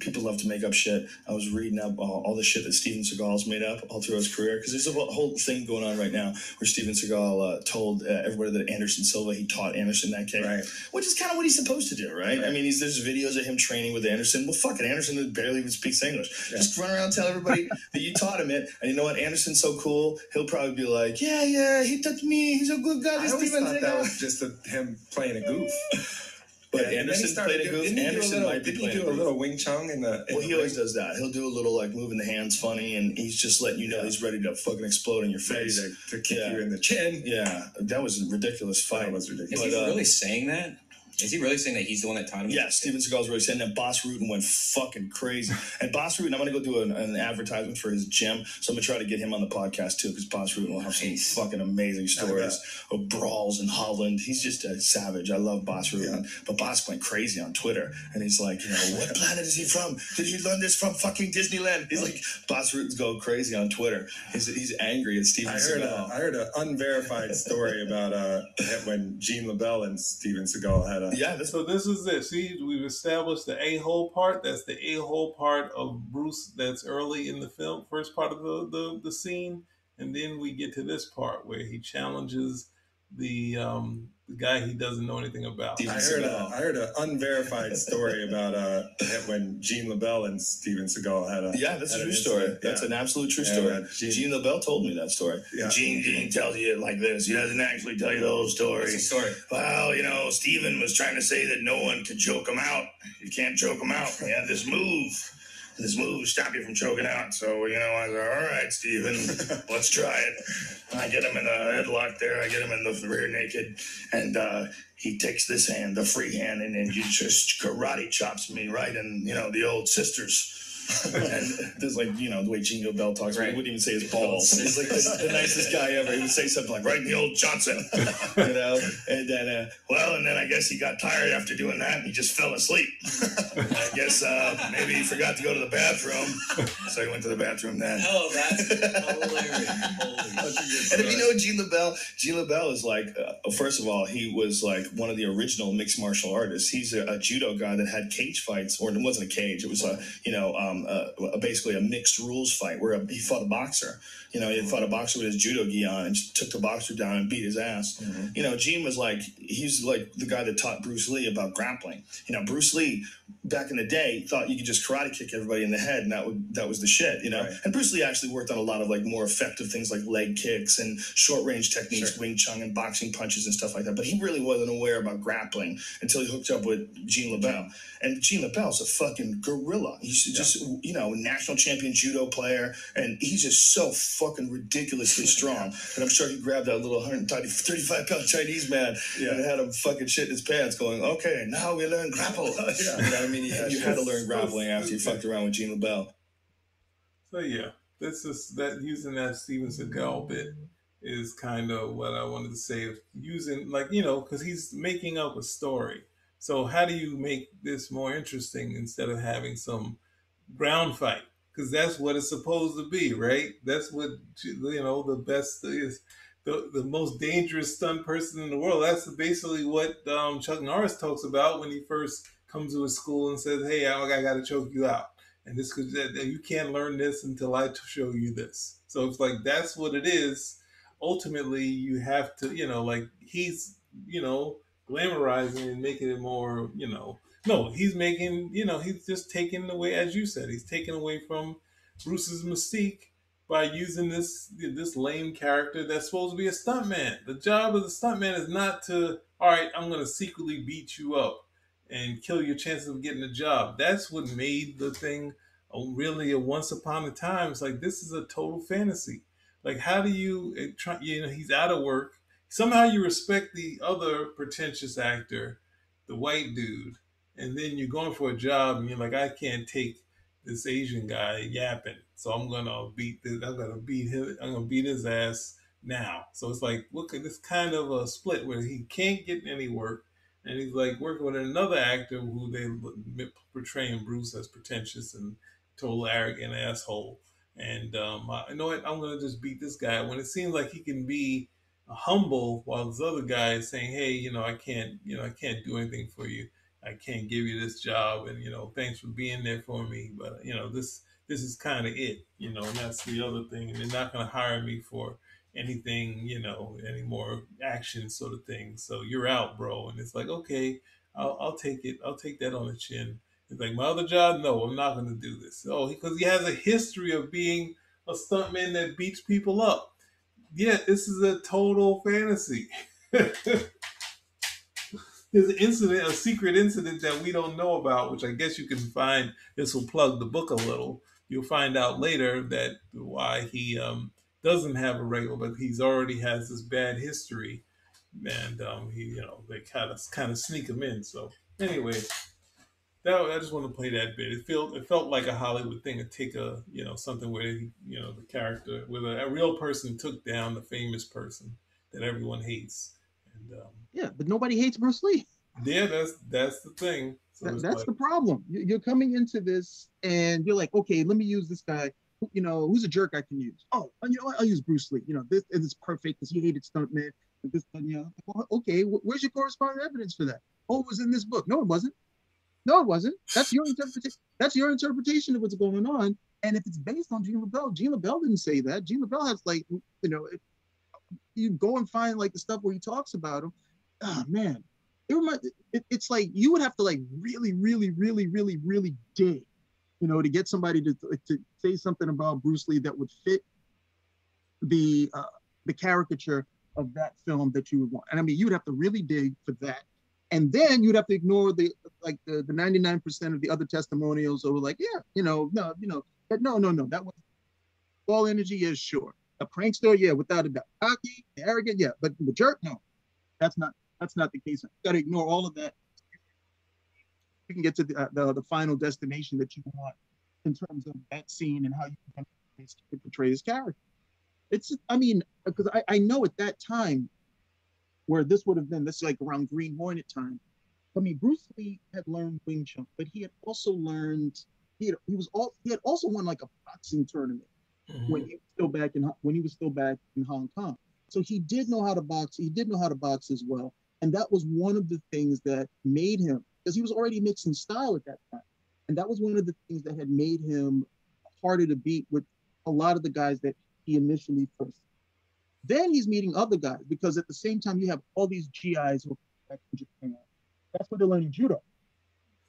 D: People love to make up shit. I was reading up all, all the shit that Steven Seagal's made up all through his career because there's a whole- whole thing going on right now where Steven Seagal uh, told uh, everybody that Anderson Silva he taught Anderson that kick,
E: Right.
D: which is kind of what he's supposed to do, right? I mean, he's, there's videos of him training with Anderson. Well, fuck it, Anderson barely even speaks English.
E: Yeah.
D: Just run around and tell everybody (laughs) that you taught him it, and you know what? Anderson's so cool. He'll probably be like, yeah, yeah, he taught me. He's a good guy.
F: I always
D: Steven
F: thought that was just a, him playing a goof. (laughs)
D: But
F: Yeah, and then he
D: Anderson
F: started
D: played a
F: do-
D: goof.
F: Didn't he a
D: Anderson
F: little,
D: might be
F: didn't he do
D: a
F: a little Wing Chun in the? in
D: Well,
F: the
D: he always does that. He'll do a little like moving the hands funny, and he's just letting you know he's ready to fucking explode in your
F: ready
D: face.
F: to, to kick
D: Yeah.
F: you in the chin.
D: Yeah, that was a ridiculous fight.
F: That was
G: Is
F: ridiculous.
D: But,
G: he
D: uh,
G: really saying that? Is he really saying that he's the one that taught him?
D: Yeah, Steven Seagal's really saying that Bas Rutten went fucking crazy. And Bas Rutten, I'm gonna go do an, an advertisement for his gym, so I'm gonna try to get him on the podcast too, because Bas Rutten will have some
G: Nice.
D: fucking amazing stories of brawls in Holland. He's just a savage. I love Bas Rutten, but Bas went crazy on Twitter, and he's like, you know, what planet is he from? Did he learn this from fucking Disneyland? He's like, Bas Rutten's going crazy on Twitter. He's, he's angry at Steven
F: I heard,
D: Seagal.
F: I heard an unverified story about uh, when Gene LeBell and Steven Seagal had a.
D: yeah,
A: So this is it. See, we've established the a-hole part. That's the a-hole part of Bruce. That's early in the film, first part of the, the, the scene, and then we get to this part where he challenges the um, the guy he doesn't know anything about.
D: Steven
F: I heard a,
D: Seagal.
F: I heard an unverified story about uh, when Gene LeBell and Steven Seagal had a.
D: Yeah, that's a
F: had
D: true story.
F: incident.
D: That's an absolute true
F: Yeah,
D: story.
F: man. Gene-
D: Gene LeBell told me that story.
F: Yeah.
D: Gene, Gene tells you it like this. He doesn't actually tell you the whole
G: What's the
D: story.
G: story?
D: Well, you know, Steven was trying to say that no one could choke him out. You can't choke him out. He had this move. This move stop you from choking out. So, you know, I was all right, Steven, (laughs) let's try it. I get him in a headlock there. I get him in the rear naked. And uh, he takes this hand, the free hand, and then you just karate chops me right in, you know, the old sisters. And (laughs) there's like, you know, the way Gene LeBell talks,
G: Right.
D: he wouldn't even say his balls. (laughs) He's like the, the nicest guy ever. He would say something like, right in the old Johnson, (laughs) you know? And then, uh, well, and then I guess he got tired after doing that and he just fell asleep. I guess uh, maybe he forgot to go to the bathroom. So he went to the bathroom then.
G: Oh, that's hilarious. Holy
D: And if you know Gene LeBell, Gene LeBell is like, uh, first of all, he was like one of the original mixed martial artists. He's a, a judo guy that had cage fights, or it wasn't a cage, it was a, you know, um, um, uh, basically a mixed rules fight where he fought a boxer. You know, he fought a boxer with his judo gi on and just took the boxer down and beat his ass. You know, Gene was like he's like the guy that taught Bruce Lee about grappling. You know, Bruce Lee back in the day thought you could just karate kick everybody in the head and that would that was the shit. You know,
F: Right.
D: and Bruce Lee actually worked on a lot of like more effective things like leg kicks and short range techniques,
F: Sure.
D: Wing Chun and boxing punches and stuff like that. But he really wasn't aware about grappling until he hooked up with Gene LeBell. And Gene LeBell's a fucking gorilla. He's just, you know, national champion judo player, and he's just so fucking ridiculously (laughs) strong. And I'm sure he grabbed that little 135 pound Chinese man
F: Yeah.
D: and had him fucking shit in his pants, going, "Okay, now we learn grapple." (laughs)
F: Yeah.
D: You know what I mean? You, you had to learn grappling after you fucked around with Gene LeBell.
A: So yeah, this is that using that Steven Seagal bit is kind of what I wanted to say. Using like you know because he's making up a story. So how do you make this more interesting instead of having some ground fight? Because that's what it's supposed to be, right? That's what you know. The best is the the most dangerous stunt person in the world. That's basically what um, Chuck Norris talks about when he first comes to his school and says, "Hey, I, I got to choke you out." and this could you can't learn this until I show you this. So it's like that's what it is. Ultimately, you have to, you know, like he's, you know, glamorizing and making it more, you know, no, he's making, you know, he's just taking away, as you said, he's taking away from Bruce's mystique by using this this lame character that's supposed to be a stuntman. The job of the stuntman is not to, all right, I'm to secretly beat you up and kill your chances of getting a job. That's what made the thing really a once upon a time. It's like this is a total fantasy. Like how do you eh, try? You know, he's out of work. Somehow you respect the other pretentious actor, the white dude, and then you're going for a job and you're like, I can't take this Asian guy yapping, so I'm gonna beat this. I'm gonna beat him. I'm gonna beat his ass now. So it's like, look at this kind of a split where he can't get any work and he's like working with another actor who they portraying Bruce as pretentious and total arrogant asshole. And um, I you know what? I'm gonna just beat this guy when it seems like he can be humble while this other guy is saying, "Hey, you know, I can't, you know, I can't do anything for you. I can't give you this job, and you know, thanks for being there for me, but you know, this this is kind of it, you know, and that's the other thing. And they're not gonna hire me for anything, you know, any more action sort of thing. So you're out, bro. And it's like, okay, I'll, I'll take it. I'll take that on the chin. It's like my other job. No, I'm not going to do this. Oh, because he has a history of being a stuntman that beats people up. Yeah, this is a total fantasy. (laughs) There's an incident, a secret incident that we don't know about, which I guess you can find. This will plug the book a little. You'll find out later that why he um, doesn't have a regular, but he's already has this bad history, and um, he, you know, they kind of kind of sneak him in. So anyway, that I just want to play that bit. It felt it felt like a Hollywood thing to take a you know something where you know the character where a, a real person took down the famous person that everyone hates, and um,
B: Yeah, but nobody hates Bruce Lee.
A: yeah, that's that's the thing. So
B: That- that's
A: like-
B: the problem. You- You're coming into this and you're like, okay, let me use this guy. who- You know, who's a jerk I can use? Oh, you know what? I'll use Bruce Lee. You know, this is perfect because he hated stuntmen. This, you know, okay, where's your corresponding evidence for that? Oh, it was in this book. No, it wasn't. No, it wasn't. That's your interpretation. That's your interpretation of what's going on. And if it's based on Gene LeBell, Gene LeBell didn't say that. Gene LeBell has like, you know, it, you go and find like the stuff where he talks about him. Ah, man, it it, it's like you would have to like really, really, really, really, really dig, you know, to get somebody to to say something about Bruce Lee that would fit the uh, the caricature of that film that you would want. And I mean, you'd have to really dig for that, and then you'd have to ignore the like the the ninety nine percent of the other testimonials were like, yeah, you know, no, you know, but no, no, no, that was all energy is sure. A prankster, yeah, without a doubt. Cocky, arrogant, yeah, but the jerk, no, that's not that's not the case. You got to ignore all of that. You can get to the, uh, the the final destination that you want in terms of that scene and how you can portray his character. It's, I mean, because I, I know at that time where this would have been, this is like around Green Hornet time. I mean, Bruce Lee had learned Wing Chun, but he had also learned he had, he was all he had also won like a boxing tournament
A: Mhm.
B: when he was still back in when he was still back in Hong Kong. So he did know how to box. He did know how to box as well, and that was one of the things that made him because he was already mixing style at that time. And that was one of the things that had made him harder to beat with a lot of the guys that he initially first. Then he's meeting other guys because at the same time you have all these GIs who are back in Japan. That's where they're learning judo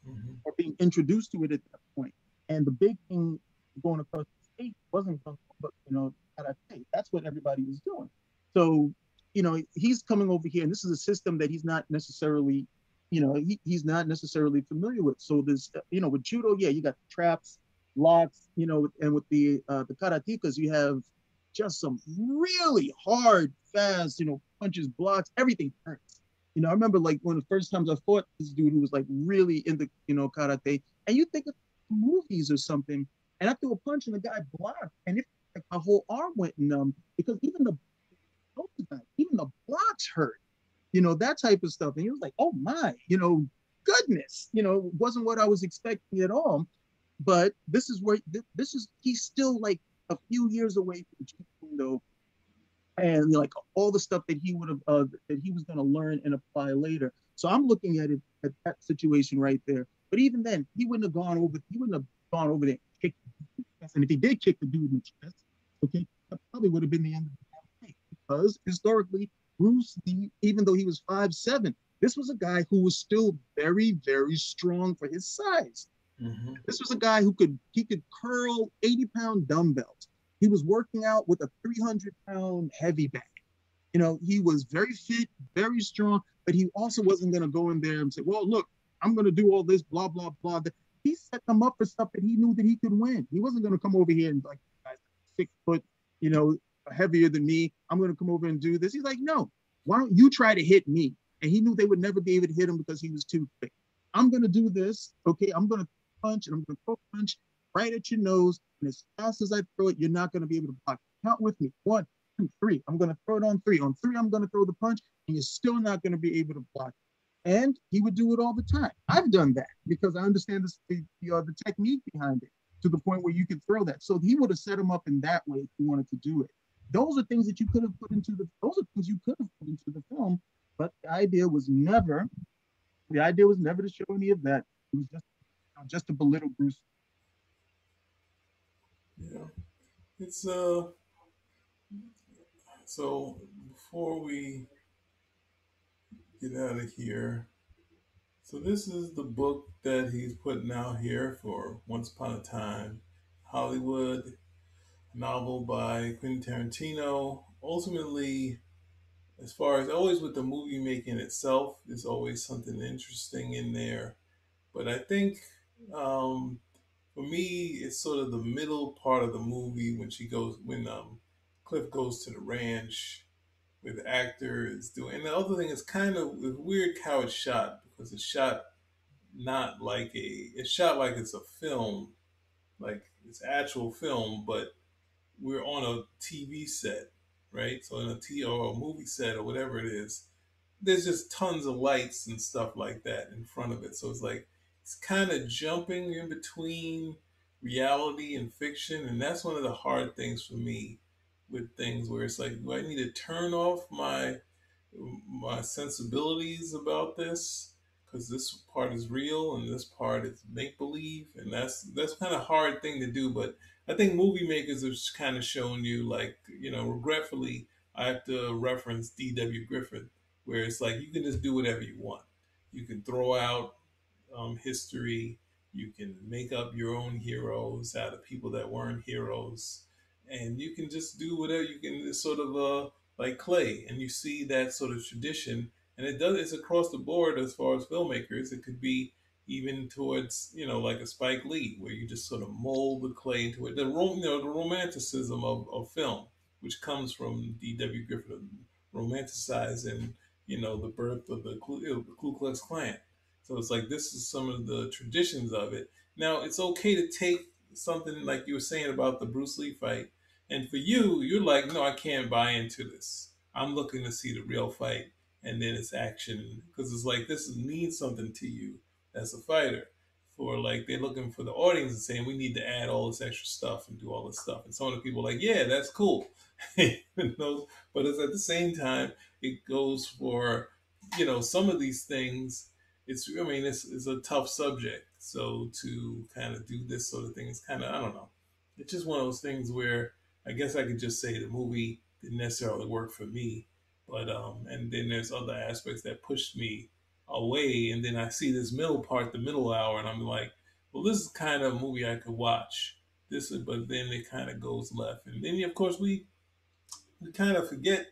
A: Mhm.
B: or being introduced to it at that point. And the big thing going across the state wasn't kung fu, but you know karate. That's what everybody was doing. So you know he's coming over here, and this is a system that he's not necessarily, you know, he, he's not necessarily familiar with. So there's you know with judo, yeah, you got traps, locks, you know, and with the uh, the karatekas, you have just some really hard, fast, you know, punches, blocks, everything hurts. You know, I remember like one of the first times I fought this dude who was like really into, you know, karate, and you think of movies or something, and I threw a punch and the guy blocked, and it like my whole arm went numb because even the even the blocks hurt, you know, that type of stuff. And he was like, oh my, you know, goodness, you know, wasn't what I was expecting at all. But this is where th- this is he's still like a few years away from Jeet Kune Do and like all the stuff that he would have uh, that he was going to learn and apply later. So I'm looking at it at that situation right there. But even then, he wouldn't have gone over. He wouldn't have gone over there and kicked. The chest. And if he did kick the dude in the chest, okay, that probably would have been the end of the fight because historically, Bruce Lee, even though he was five seven, this was a guy who was still very very strong for his size.
A: Mhm.
B: This was a guy who could he could curl 80 pound dumbbells. He was working out with a 300 pound heavy bag. You know, he was very fit, very strong, but he also wasn't going to go in there and say, well, look, I'm going to do all this, blah, blah, blah. He set them up for stuff that he knew that he could win. He wasn't going to come over here and like, six foot, you know, heavier than me. I'm going to come over and do this. He's like, no, why don't you try to hit me? And he knew they would never be able to hit him because he was too quick. I'm going to do this. Okay. I'm going to punch and I'm going to punch right at your nose. And as fast as I throw it, you're not going to be able to block. Count with me. One, two, three. I'm going to throw it on three. On three, I'm going to throw the punch, and you're still not going to be able to block. And he would do it all the time. I've done that because I understand the, the, uh, the technique behind it to the point where you can throw that. So he would have set him up in that way if he wanted to do it. Those are things that you could have put into the. Those are things you could have put into the film, but the idea was never. The idea was never to show any of that. It was just just to belittle Bruce.
A: Yeah, it's uh. So before we get out of here, so this is the book that he's putting out here for Once Upon a Time, Hollywood, a novel by Quentin Tarantino. Ultimately, as far as always with the movie making itself, there's always something interesting in there. But I think um, for me, it's sort of the middle part of the movie when she goes when um, Cliff goes to the ranch where the actor is doing. And the other thing is kind of weird how it's shot because it's shot not like a it's shot like it's a film, like it's actual film, but we're on a TV set, right? So in a T or a movie set or whatever it is, there's just tons of lights and stuff like that in front of it. So it's like it's kind of jumping in between reality and fiction, and that's one of the hard things for me with things where it's like, do I need to turn off my my sensibilities about this because this part is real and this part is make believe, and that's that's kind of hard thing to do. But I think movie makers have kind of shown you, like you know, regretfully, I have to reference D.W. Griffith, where it's like you can just do whatever you want. You can throw out um, history. You can make up your own heroes out of people that weren't heroes, and you can just do whatever you can. Sort of uh, like clay, and you see that sort of tradition, and it does. It's across the board as far as filmmakers. It could be even towards you know like a Spike Lee, where you just sort of mold the clay into it. The you know the romanticism of, of film, which comes from D.W. Griffith, romanticizing you know the birth of the Ku, the Ku Klux Klan. So it's like this is some of the traditions of it. Now it's okay to take something like you were saying about the Bruce Lee fight, and for you, you're like, no, I can't buy into this. I'm looking to see the real fight, and then it's action because it's like this means something to you as a fighter. For like they're looking for the audience and saying we need to add all this extra stuff and do all this stuff, and some of the people are like, yeah, that's cool. (laughs) But it's at the same time, it goes for you know some of these things it's I mean it's, it's a tough subject. So to kind of do this sort of thing is kind of I don't know. It's just one of those things where I guess I could just say the movie didn't necessarily work for me, but um, and then there's other aspects that pushed me away, and then I see this middle part, the middle hour, and I'm like, well, this is kind of a movie I could watch. This, but then it kind of goes left, and then of course we we kind of forget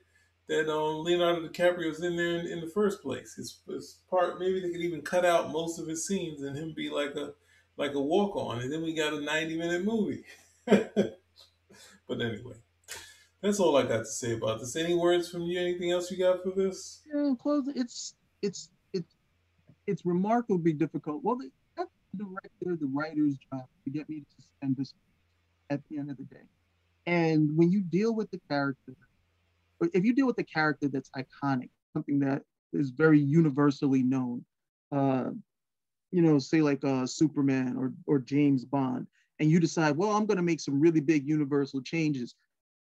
A: that um, Leonardo DiCaprio was in there in, in the first place. His, part, maybe they could even cut out most of his scenes and him be like a like a walk on, and then we got a ninety minute movie. (laughs) but anyway, that's all I got to say about this. Any words from you? Anything else you got for this?
B: Yeah, close. It's it's it's it's remarkably difficult. Well, the, the director, the writer's job to get me to suspend this at the end of the day. And when you deal with the character, if you deal with a character that's iconic, something that is very universally known, uh, you know, say like uh, Superman or or James Bond, and you decide, well, I'm going to make some really big universal changes.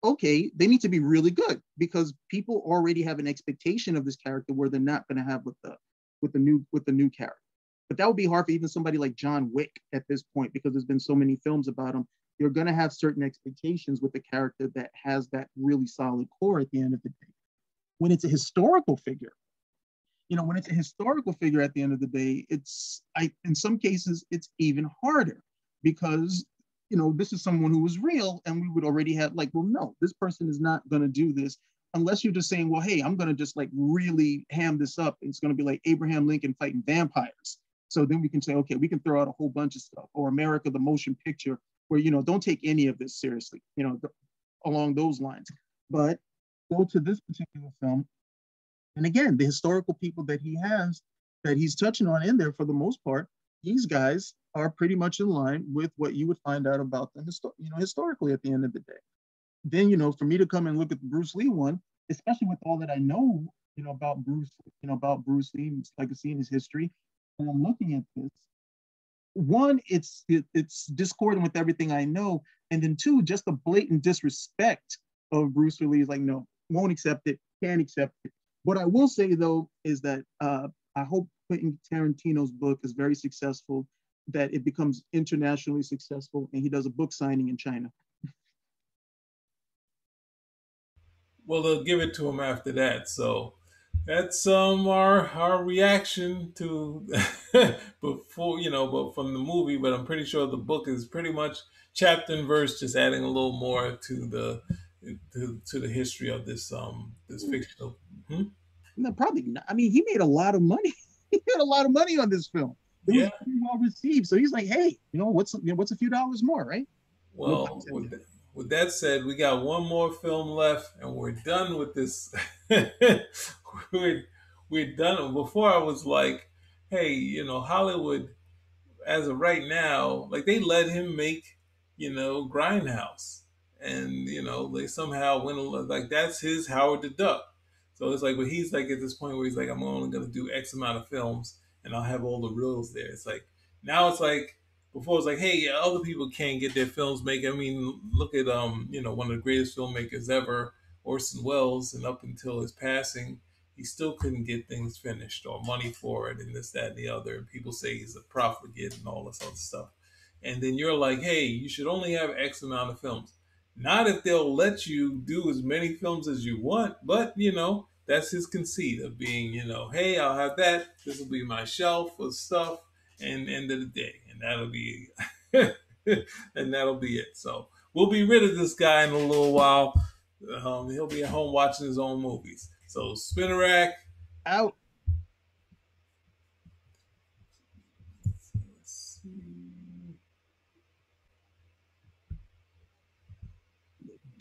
B: Okay, they need to be really good because people already have an expectation of this character where they're not going to have with the with the new with the new character. But that would be hard for even somebody like John Wick at this point because there's been so many films about him. You're going to have certain expectations with a character that has that really solid core at the end of the day. When it's a historical figure, you know, when it's a historical figure at the end of the day, it's I in some cases it's even harder because you know this is someone who was real and we would already have like well no this person is not going to do this unless you're just saying well hey i'm going to just like really ham this up it's going to be like abraham lincoln fighting vampires so then we can say okay we can throw out a whole bunch of stuff or america the motion picture where you know don't take any of this seriously you know th- along those lines but go to this particular film and again the historical people that he has that he's touching on in there for the most part these guys are pretty much in line with what you would find out about them, you know, historically at the end of the day. Then, you know, for me to come and look at the Bruce Lee one, especially with all that I know, you know, about Bruce, you know, about Bruce lee's legacy and his history, and I'm looking at this. One, it's it, it's discordant with everything I know, and then two, just the blatant disrespect of Bruce Lee is like, no, won't accept it, can't accept it. What I will say though is that uh, I hope Quentin Tarantino's book is very successful, that it becomes internationally successful, and he does a book signing in China.
A: Well, they'll give it to him after that. So that's um our our reaction to (laughs) before you know, but from the movie. But I'm pretty sure the book is pretty much chapter and verse, just adding a little more to the to, to the history of this um this fictional. Hmm?
B: No, probably not. I mean, he made a lot of money. (laughs) he made a lot of money on this film. It
A: Yeah.
B: was pretty well received. So he's like, hey, you know, what's you know, what's a few dollars more, right?
A: Well, with, th- with that said, we got one more film left, and we're done with this. (laughs) (laughs) we're, we're done. Before I was like, hey, you know, Hollywood, as of right now, like they let him make, you know, Grindhouse, and you know, they somehow went like that's his Howard the Duck. So it's like, but he's like at this point where he's like, I'm only gonna do X amount of films, and I'll have all the reels there. It's like now it's like before it's like, hey, yeah, other people can't get their films made. I mean, look at um, you know, one of the greatest filmmakers ever, Orson Welles, and up until his passing, he still couldn't get things finished or money for it, and this, that, and the other. And people say he's a profligate and all this other stuff. And then you're like, hey, you should only have X amount of films. Not if they'll let you do as many films as you want, but you know, that's his conceit of being, you know, hey, I'll have that. This will be my shelf of stuff, and end of the day, and that'll be, (laughs) and that'll be it. So we'll be rid of this guy in a little while. Um, he'll be at home watching his own movies. So Spinnerrack,
B: Out.